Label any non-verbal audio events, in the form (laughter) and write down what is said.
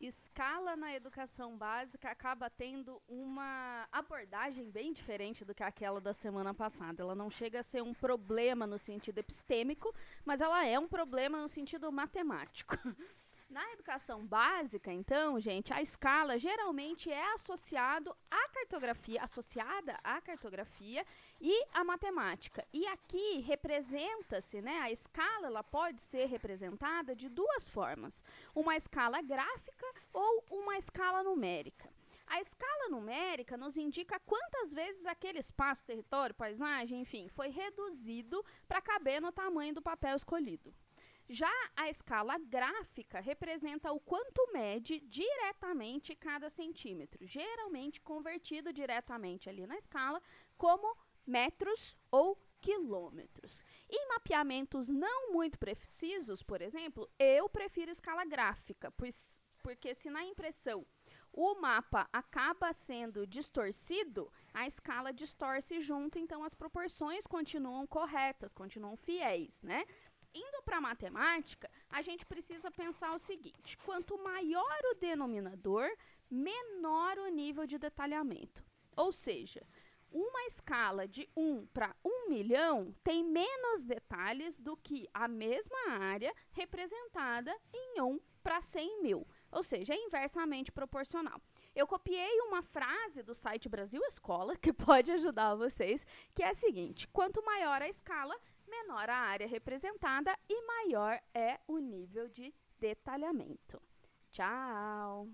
escala na educação básica acaba tendo uma abordagem bem diferente do que aquela da semana passada. Ela não chega a ser um problema no sentido epistêmico, mas ela é um problema no sentido matemático. (laughs) Na educação básica, então, gente, a escala geralmente é associado à cartografia, associada à cartografia e à matemática. E aqui representa-se, né, a escala ela pode ser representada de duas formas: uma escala gráfica ou uma escala numérica. A escala numérica nos indica quantas vezes aquele espaço, território, paisagem, enfim, foi reduzido para caber no tamanho do papel escolhido. Já a escala gráfica representa o quanto mede diretamente cada centímetro, geralmente convertido diretamente ali na escala como metros ou quilômetros. Em mapeamentos não muito precisos, por exemplo, eu prefiro escala gráfica, pois, porque se na impressão o mapa acaba sendo distorcido, a escala distorce junto, então as proporções continuam corretas, continuam fiéis, né? Indo para a matemática, a gente precisa pensar o seguinte: quanto maior o denominador, menor o nível de detalhamento. Ou seja, uma escala de 1 para 1 milhão tem menos detalhes do que a mesma área representada em 1 para 100 mil. Ou seja, é inversamente proporcional. Eu copiei uma frase do site Brasil Escola (laughs) que pode ajudar vocês, que é a seguinte: quanto maior a escala, menor a área representada e maior é o nível de detalhamento. Tchau!